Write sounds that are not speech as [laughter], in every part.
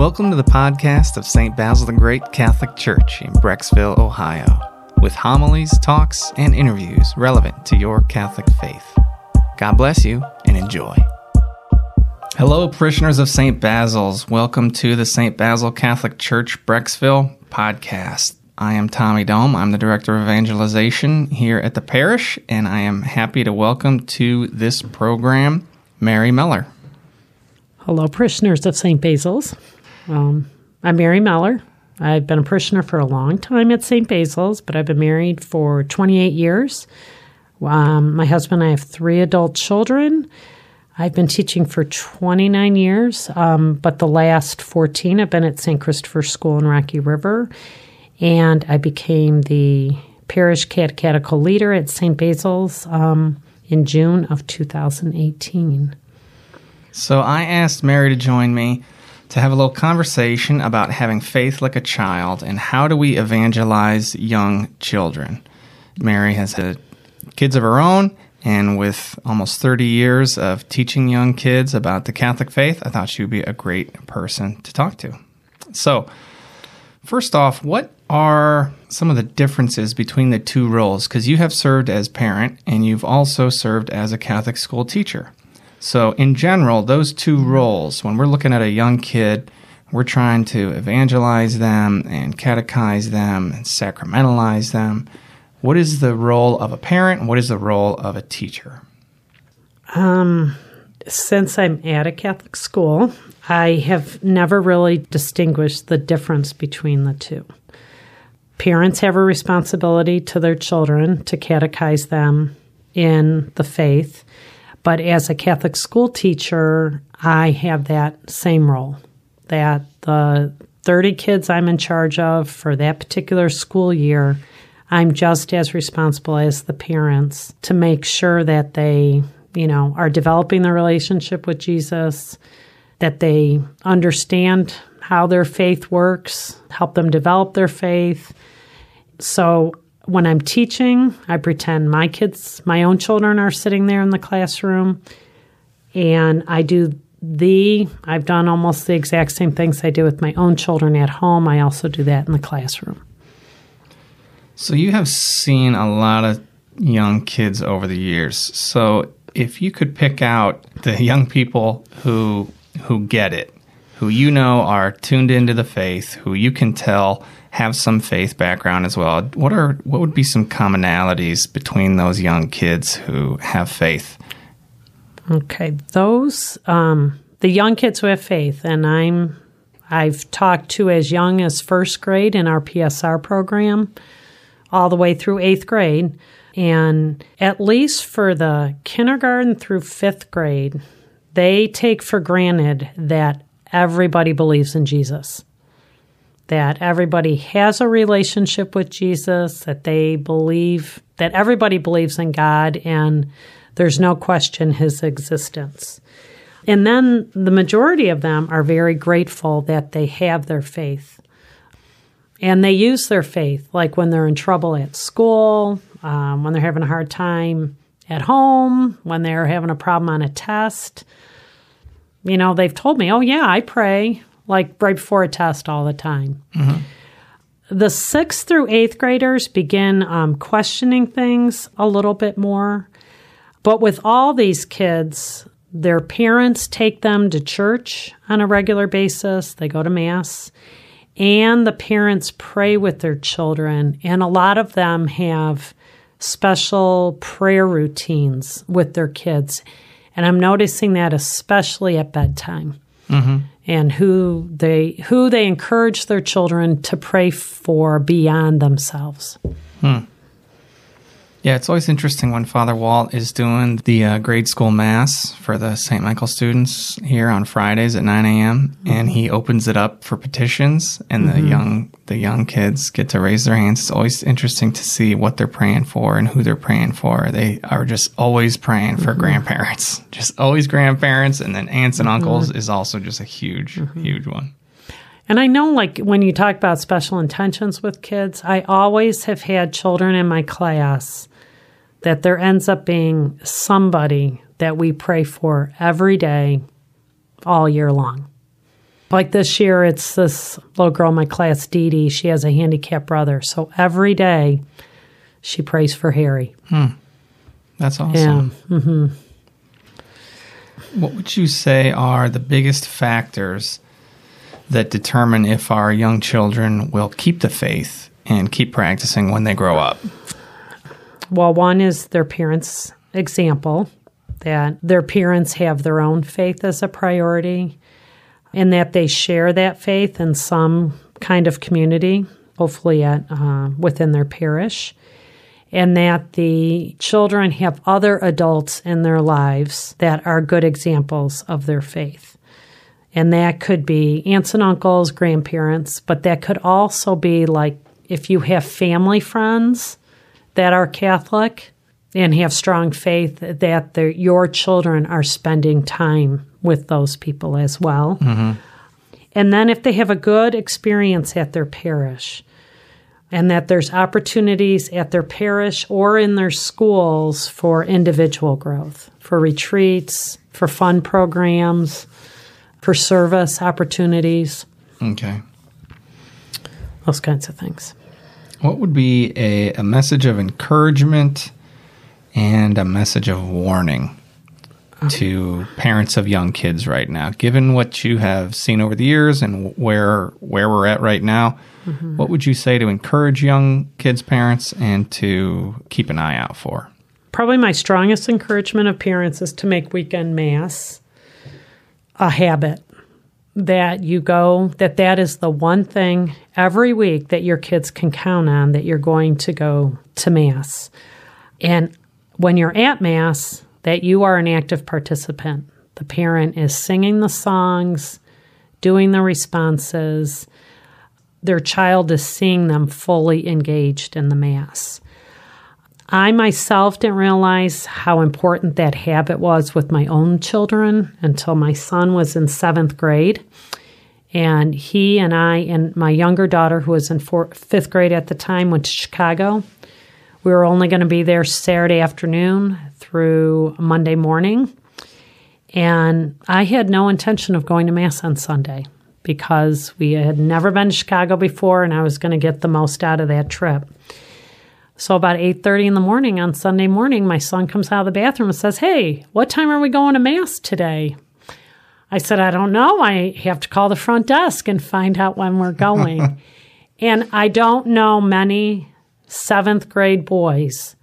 Welcome to the podcast of St. Basil the Great Catholic Church in Brecksville, Ohio, with homilies, talks, and interviews relevant to your Catholic faith. God bless you and enjoy. Hello, parishioners of St. Basil's. Welcome to the St. Basil Catholic Church Brecksville podcast. I am Tommy Dome. I'm the Director of Evangelization here at the parish, and I am happy to welcome to this program Mary Meller. Hello, parishioners of St. Basil's. Um, I'm Mary Meller. I've been a parishioner for a long time at St. Basil's, but I've been married for 28 years. Um, my husband and I have three adult children. I've been teaching for 29 years, um, but the last 14 I've been at St. Christopher School in Rocky River, and I became the parish catechetical leader at St. Basil's um, in June of 2018. So I asked Mary to join me to have a little conversation about having faith like a child and how do we evangelize young children. Mary has had kids of her own, and with almost 30 years of teaching young kids about the Catholic faith, I thought she would be a great person to talk to. So, first off, what are some of the differences between the two roles? Because you have served as parent and you've also served as a Catholic school teacher. So, in general, those two roles, when we're looking at a young kid, we're trying to evangelize them and catechize them and sacramentalize them. What is the role of a parent? what is the role of a teacher? Um, since I'm at a Catholic school, I have never really distinguished the difference between the two. Parents have a responsibility to their children to catechize them in the faith, but as a Catholic school teacher, I have that same role that the 30 kids I'm in charge of for that particular school year, I'm just as responsible as the parents to make sure that they, you know, are developing the relationship with Jesus, that they understand how their faith works, help them develop their faith. So when I'm teaching, I pretend my kids, my own children are sitting there in the classroom, and I do the, I've done almost the exact same things I do with my own children at home. I also do that in the classroom. So you have seen a lot of young kids over the years. So if you could pick out the young people who who get it, who you know are tuned into the faith, who you can tell have some faith background as well. What are what would be some commonalities between those young kids who have faith? Okay, those um, the young kids who have faith, and I'm I've talked to as young as first grade in our PSR program, all the way through eighth grade, and at least for the kindergarten through fifth grade, they take for granted that everybody believes in Jesus that everybody has a relationship with Jesus, that they believe, that everybody believes in God, and there's no question his existence. And then the majority of them are very grateful that they have their faith. And they use their faith, like when they're in trouble at school, um, when they're having a hard time at home, when they're having a problem on a test. You know, they've told me, oh, yeah, I pray like right before a test all the time. Mm-hmm. The sixth through eighth graders begin um, questioning things a little bit more. But with all these kids, their parents take them to church on a regular basis, they go to Mass, and the parents pray with their children. And a lot of them have special prayer routines with their kids. And I'm noticing that especially at bedtime. Mm-hmm and who they who they encourage their children to pray for beyond themselves. Hmm. Yeah, it's always interesting when Father Walt is doing the uh, grade school mass for the St. Michael students here on Fridays at 9 a.m. Mm-hmm. and he opens it up for petitions, and mm-hmm. the young the young kids get to raise their hands. It's always interesting to see what they're praying for and who they're praying for. They are just always praying for mm-hmm. grandparents, [laughs] just always grandparents, and then aunts and mm-hmm. uncles is also just a huge, mm-hmm. huge one. And I know, like, when you talk about special intentions with kids, I always have had children in my class that there ends up being somebody that we pray for every day, all year long. Like this year, it's this little girl in my class, Dee Dee. She has a handicapped brother. So every day she prays for Harry. Hmm. That's awesome. Yeah. What would you say are the biggest factors that determine if our young children will keep the faith and keep practicing when they grow up? Well, one is their parents' example, that their parents have their own faith as a priority, and that they share that faith in some kind of community, hopefully at uh, within their parish, and that the children have other adults in their lives that are good examples of their faith. And that could be aunts and uncles, grandparents, but that could also be like if you have family friends that are Catholic and have strong faith, that their- your children are spending time with those people as well. Mm-hmm. And then if they have a good experience at their parish, and that there's opportunities at their parish or in their schools for individual growth, for retreats, for fun programs, for service opportunities, Okay. those kinds of things. What would be a, a message of encouragement and a message of warning to parents of young kids right now? Given what you have seen over the years and where where we're at right now, mm-hmm. what would you say to encourage young kids' parents and to keep an eye out for? Probably my strongest encouragement of parents is to make weekend mass a habit that you go that that is the one thing every week that your kids can count on that you're going to go to mass. And when you're at mass, that you are an active participant. The parent is singing the songs, doing the responses. Their child is seeing them fully engaged in the mass. I myself didn't realize how important that habit was with my own children until my son was in seventh grade. And he and I, and my younger daughter, who was in fifth grade at the time, went to Chicago. We were only going to be there Saturday afternoon through Monday morning. And I had no intention of going to Mass on Sunday because we had never been to Chicago before and I was going to get the most out of that trip. So about 8:30 in the morning on Sunday morning, my son comes out of the bathroom and says, "Hey, what time are we going to mass today?" I said, "I don't know. I have to call the front desk and find out when we're going." [laughs] and I don't know many 7th grade boys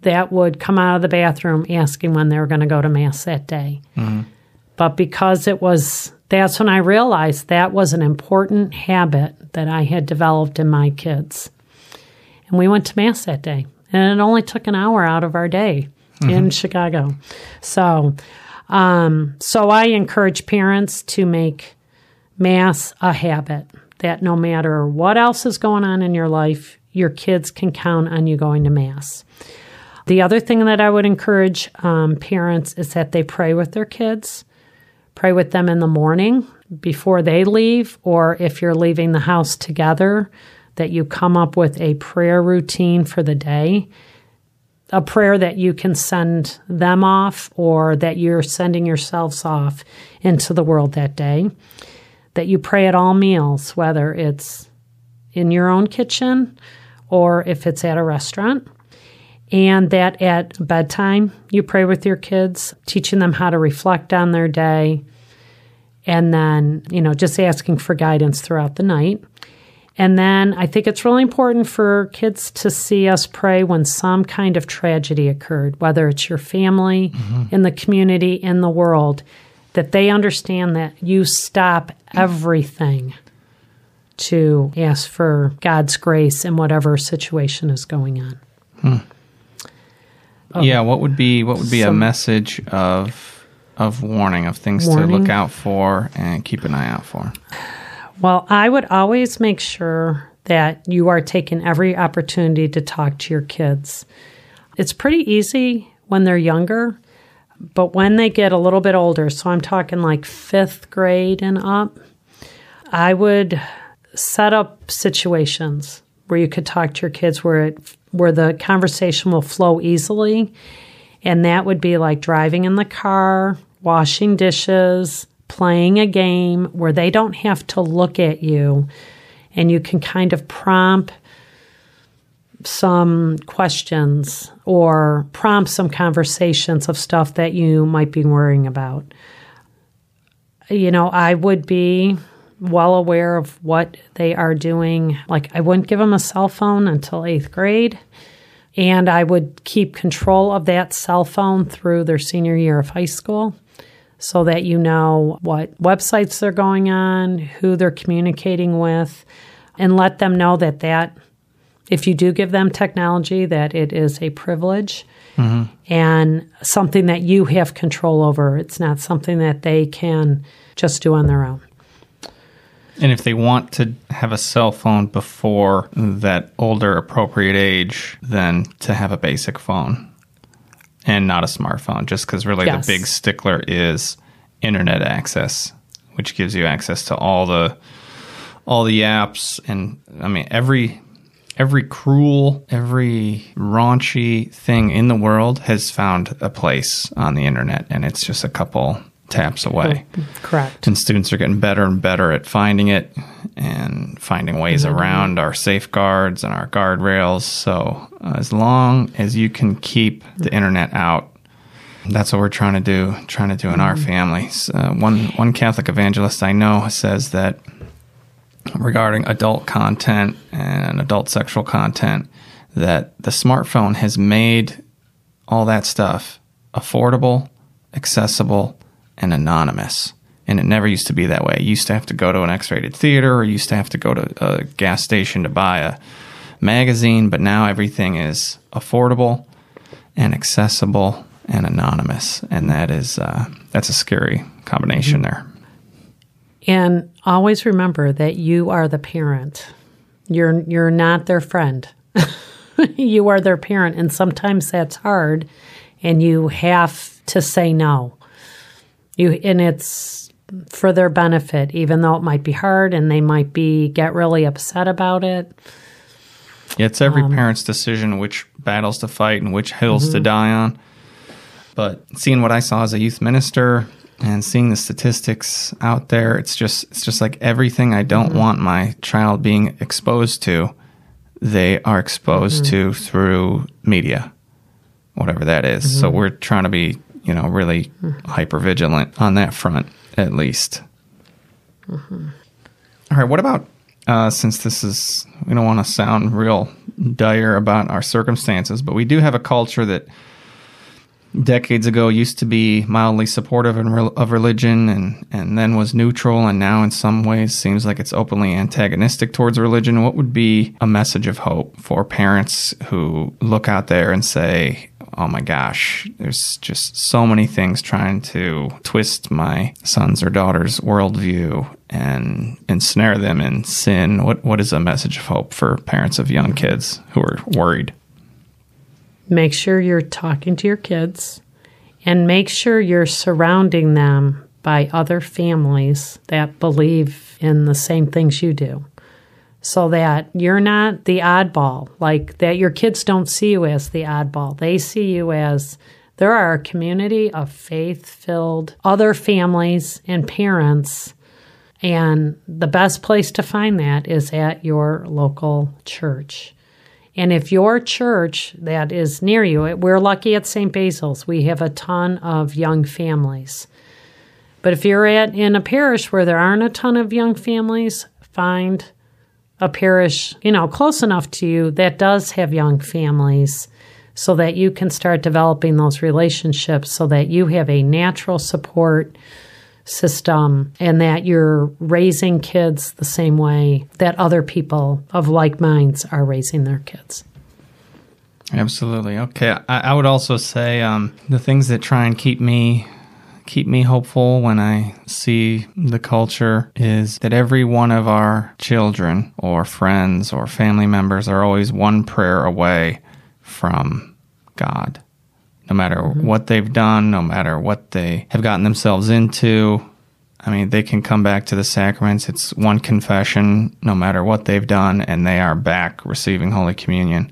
that would come out of the bathroom asking when they were going to go to mass that day. Mm-hmm. But because it was that's when I realized that was an important habit that I had developed in my kids. And we went to Mass that day. And it only took an hour out of our day in Chicago. So, um, so I encourage parents to make Mass a habit that no matter what else is going on in your life, your kids can count on you going to Mass. The other thing that I would encourage um, parents is that they pray with their kids, pray with them in the morning before they leave, or if you're leaving the house together, that you come up with a prayer routine for the day, a prayer that you can send them off or that you're sending yourselves off into the world that day. That you pray at all meals, whether it's in your own kitchen or if it's at a restaurant. And that at bedtime, you pray with your kids, teaching them how to reflect on their day, and then, you know, just asking for guidance throughout the night. And then I think it's really important for kids to see us pray when some kind of tragedy occurred, whether it's your family, mm-hmm. in the community, in the world, that they understand that you stop everything to ask for God's grace in whatever situation is going on. Hmm. Oh. Yeah, what would be what would be a message of of warning of things to look out for and keep an eye out for? Well, I would always make sure that you are taking every opportunity to talk to your kids. It's pretty easy when they're younger, but when they get a little bit older, so I'm talking like fifth grade and up, I would set up situations where you could talk to your kids where it where the conversation will flow easily. And that would be like driving in the car, washing dishes, playing a game where they don't have to look at you and you can kind of prompt some questions or prompt some conversations of stuff that you might be worrying about. You know, I would be well aware of what they are doing. Like, I wouldn't give them a cell phone until eighth grade. And I would keep control of that cell phone through their senior year of high school so that you know what websites they're going on, who they're communicating with, and let them know that that if you do give them technology that it is a privilege mm-hmm. and something that you have control over. It's not something that they can just do on their own. And if they want to have a cell phone before that older appropriate age, then to have a basic phone and not a smartphone, just because really yes. the big stickler is internet access, which gives you access to all the all the apps and I mean every every cruel, every raunchy thing in the world has found a place on the internet, and it's just a couple taps away. Correct. And students are getting better and better at finding it and finding ways mm-hmm. around our safeguards and our guardrails. So, uh, as long as you can keep the internet out, that's what we're trying to do. Trying to do in mm-hmm. our families. Uh, one one Catholic evangelist I know says that regarding adult content and adult sexual content, that the smartphone has made all that stuff affordable, accessible, and anonymous. And it never used to be that way. You used to have to go to an X rated theater or you used to have to go to a gas station to buy a magazine, but now everything is affordable and accessible and anonymous. And that is, uh, that's a scary combination mm-hmm. there. And always remember that you are the parent. You're you're not their friend. [laughs] you are their parent and sometimes that's hard and you have to say no. You and it's for their benefit even though it might be hard and they might be get really upset about it. Yeah, it's every um, parent's decision which battles to fight and which hills mm-hmm. to die on. But seeing what I saw as a youth minister, and seeing the statistics out there it's just it's just like everything i don't mm-hmm. want my child being exposed to they are exposed mm-hmm. to through media whatever that is. Mm-hmm. so we're trying to be you know really mm-hmm. hyper vigilant on that front at least mm-hmm. All right what about uh, since this is we don't want to sound real dire about our circumstances but we do have a culture that decades ago used to be mildly supportive of religion and, and then was neutral and now in some ways seems like it's openly antagonistic towards religion what would be a message of hope for parents who look out there and say oh my gosh there's just so many things trying to twist my son's or daughter's worldview and ensnare them in sin. What what is a message of hope for parents of young kids who are worried? Make sure you're talking to your kids and make sure you're surrounding them by other families that believe in the same things you do so that you're not the oddball, like that your kids don't see you as the oddball. They see you as there are a community of faith filled other families and parents. And the best place to find that is at your local church. And if your church that is near you, we're lucky at St. Basil's, we have a ton of young families. But if you're at in a parish where there aren't a ton of young families, find a parish, you know, close enough to you that does have young families so that you can start developing those relationships so that you have a natural support system and that you're raising kids the same way that other people of like minds are raising their kids. Absolutely. Okay. I, I would also say um, the things that try and keep me keep me hopeful when I see the culture is that every one of our children or friends or family members are always one prayer away from God no matter mm-hmm. what they've done, no matter what they have gotten themselves into. I mean, they can come back to the sacraments. It's one confession, no matter what they've done, and they are back receiving Holy Communion,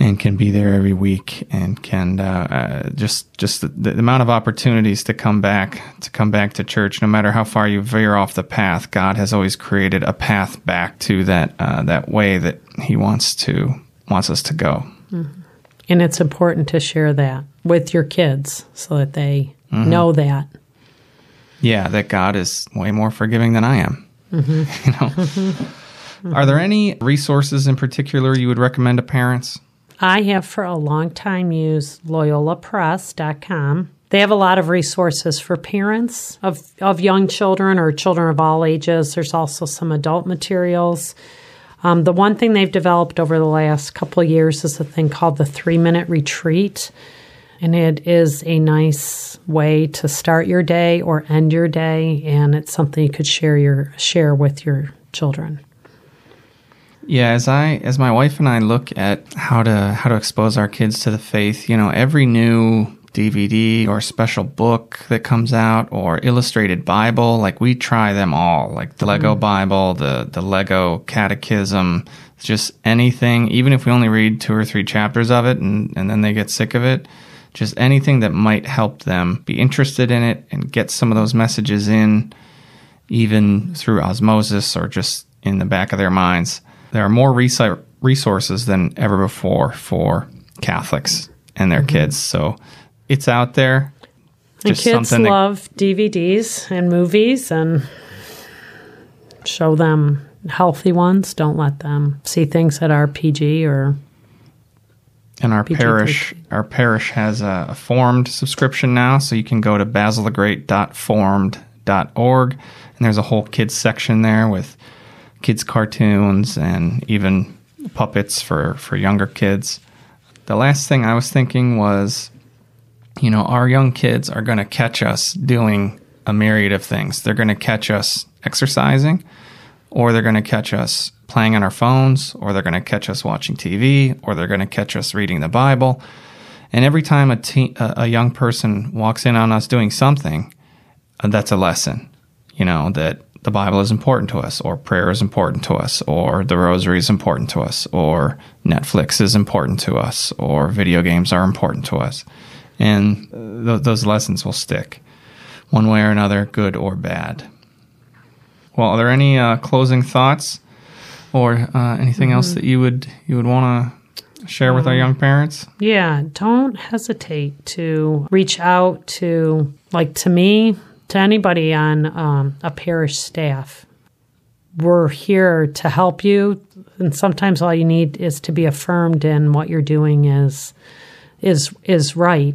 and can be there every week, and can uh, uh, just just the, the amount of opportunities to come back to come back to church. No matter how far you veer off the path, God has always created a path back to that uh, that way that He wants to wants us to go. And it's important to share that with your kids so that they know that. Yeah, that God is way more forgiving than I am. [laughs] You know, are there any resources in particular you would recommend to parents? I have for a long time used loyolapress.com. They have a lot of resources for parents of, of young children or children of all ages. There's also some adult materials. Um, the one thing they've developed over the last couple of years is a thing called the three minute retreat. And it is a nice way to start your day or end your day, and it's something you could share your share with your children. Yeah, as I as my wife and I look at how to how to expose our kids to the faith, you know, every new DVD or special book that comes out or illustrated Bible, like we try them all, like the Lego mm-hmm. Bible, the the Lego Catechism, just anything, even if we only read two or three chapters of it and, and then they get sick of it, just anything that might help them be interested in it and get some of those messages in, even through osmosis or just in the back of their minds. There are more resources than ever before for Catholics and their mm-hmm. kids. So it's out there. And kids that- love DVDs and movies and show them healthy ones. Don't let them see things that are PG or And our PG-13. parish, our parish has a, a formed subscription now, so you can go to basilthegreat.formed.org, and there's a whole kids section there with kids cartoons and even puppets for for younger kids. The last thing I was thinking was, you know, our young kids are going to catch us doing a myriad of things. They're going to catch us exercising, or they're going to catch us playing on our phones, or they're going to catch us watching TV, or they're going to catch us reading the Bible. And every time a, teen, a, young person walks in on us doing something, uh, that's a lesson, you know, that the Bible is important to us, or prayer is important to us, or the rosary is important to us, or Netflix is important to us, or video games are important to us. And uh, th- those lessons will stick one way or another, good or bad. Well, are there any uh, closing thoughts or uh, anything else that you would you would want to share with our young parents? Yeah, don't hesitate to reach out to, like, to me, to anybody on um, a parish staff. We're here to help you, and sometimes all you need is to be affirmed in what you're doing is is is right.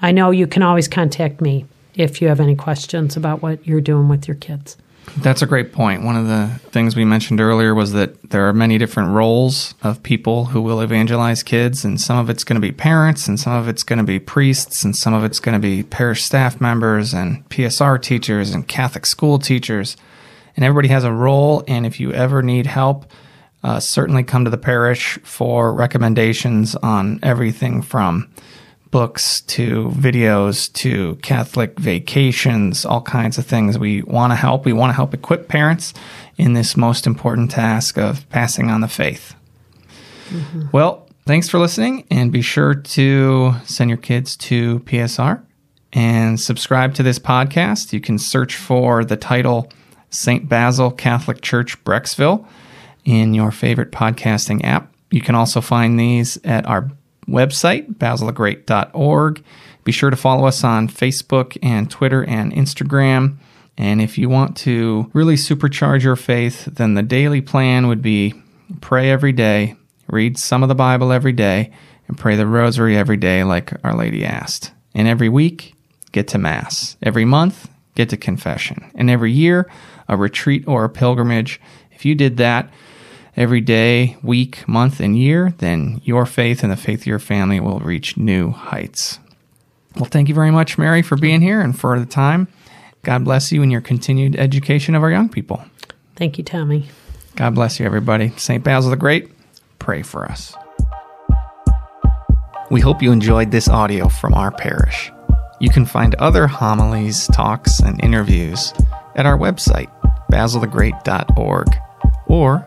I know you can always contact me if you have any questions about what you're doing with your kids. That's a great point. One of the things we mentioned earlier was that there are many different roles of people who will evangelize kids, and some of it's going to be parents, and some of it's going to be priests, and some of it's going to be parish staff members, and PSR teachers, and Catholic school teachers. And everybody has a role, and if you ever need help, uh, certainly come to the parish for recommendations on everything from books to videos to Catholic vacations, all kinds of things. We want to help. We want to help equip parents in this most important task of passing on the faith. Mm-hmm. Well, thanks for listening, and be sure to send your kids to PSR and subscribe to this podcast. You can search for the title St. Basil Catholic Church Brecksville in your favorite podcasting app. You can also find these at our website, basilthegreat.org. Be sure to follow us on Facebook and Twitter and Instagram. And if you want to really supercharge your faith, then the daily plan would be pray every day, read some of the Bible every day, and pray the rosary every day, like Our Lady asked. And every week, get to Mass. Every month, get to confession. And every year, a retreat or a pilgrimage. If you did that, every day, week, month, and year, then your faith and the faith of your family will reach new heights. Well, thank you very much, Mary, for being here and for the time. God bless you in your continued education of our young people. Thank you, Tommy. God bless you, everybody. St. Basil the Great, pray for us. We hope you enjoyed this audio from our parish. You can find other homilies, talks, and interviews at our website, basilthegreat.org, or